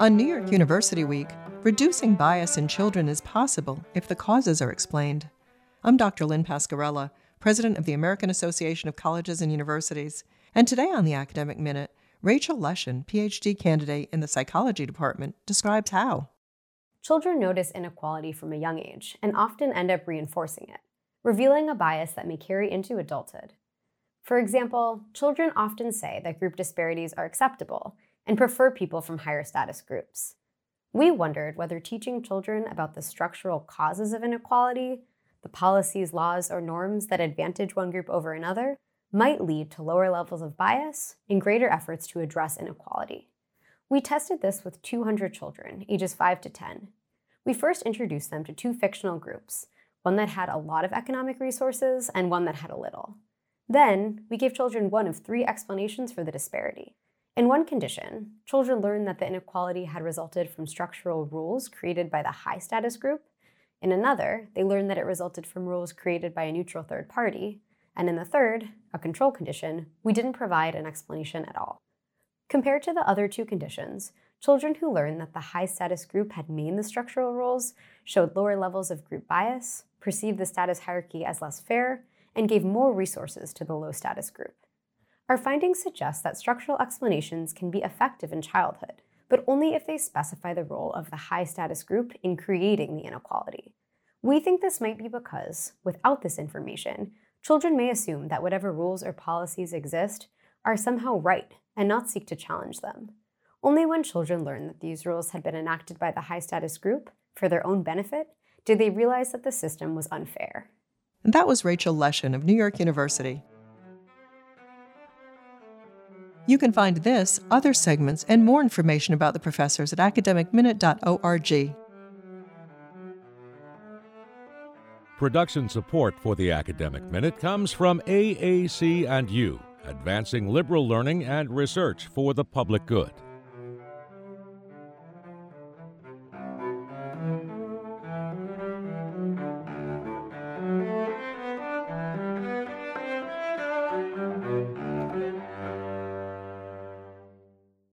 On New York University Week, reducing bias in children is possible if the causes are explained. I'm Dr. Lynn Pasquerella, president of the American Association of Colleges and Universities, and today on the Academic Minute, Rachel Leshin, PhD candidate in the psychology department, describes how. Children notice inequality from a young age and often end up reinforcing it, revealing a bias that may carry into adulthood. For example, children often say that group disparities are acceptable and prefer people from higher status groups. We wondered whether teaching children about the structural causes of inequality, the policies, laws, or norms that advantage one group over another, might lead to lower levels of bias and greater efforts to address inequality. We tested this with 200 children, ages 5 to 10. We first introduced them to two fictional groups, one that had a lot of economic resources and one that had a little. Then, we gave children one of three explanations for the disparity. In one condition, children learned that the inequality had resulted from structural rules created by the high status group. In another, they learned that it resulted from rules created by a neutral third party. And in the third, a control condition, we didn't provide an explanation at all. Compared to the other two conditions, children who learned that the high status group had made the structural rules showed lower levels of group bias, perceived the status hierarchy as less fair, and gave more resources to the low status group. Our findings suggest that structural explanations can be effective in childhood, but only if they specify the role of the high status group in creating the inequality. We think this might be because, without this information, children may assume that whatever rules or policies exist are somehow right and not seek to challenge them. Only when children learn that these rules had been enacted by the high status group for their own benefit did they realize that the system was unfair. And that was Rachel Leshin of New York University. You can find this, other segments, and more information about the professors at academicminute.org. Production support for the Academic Minute comes from AAC&U, advancing liberal learning and research for the public good.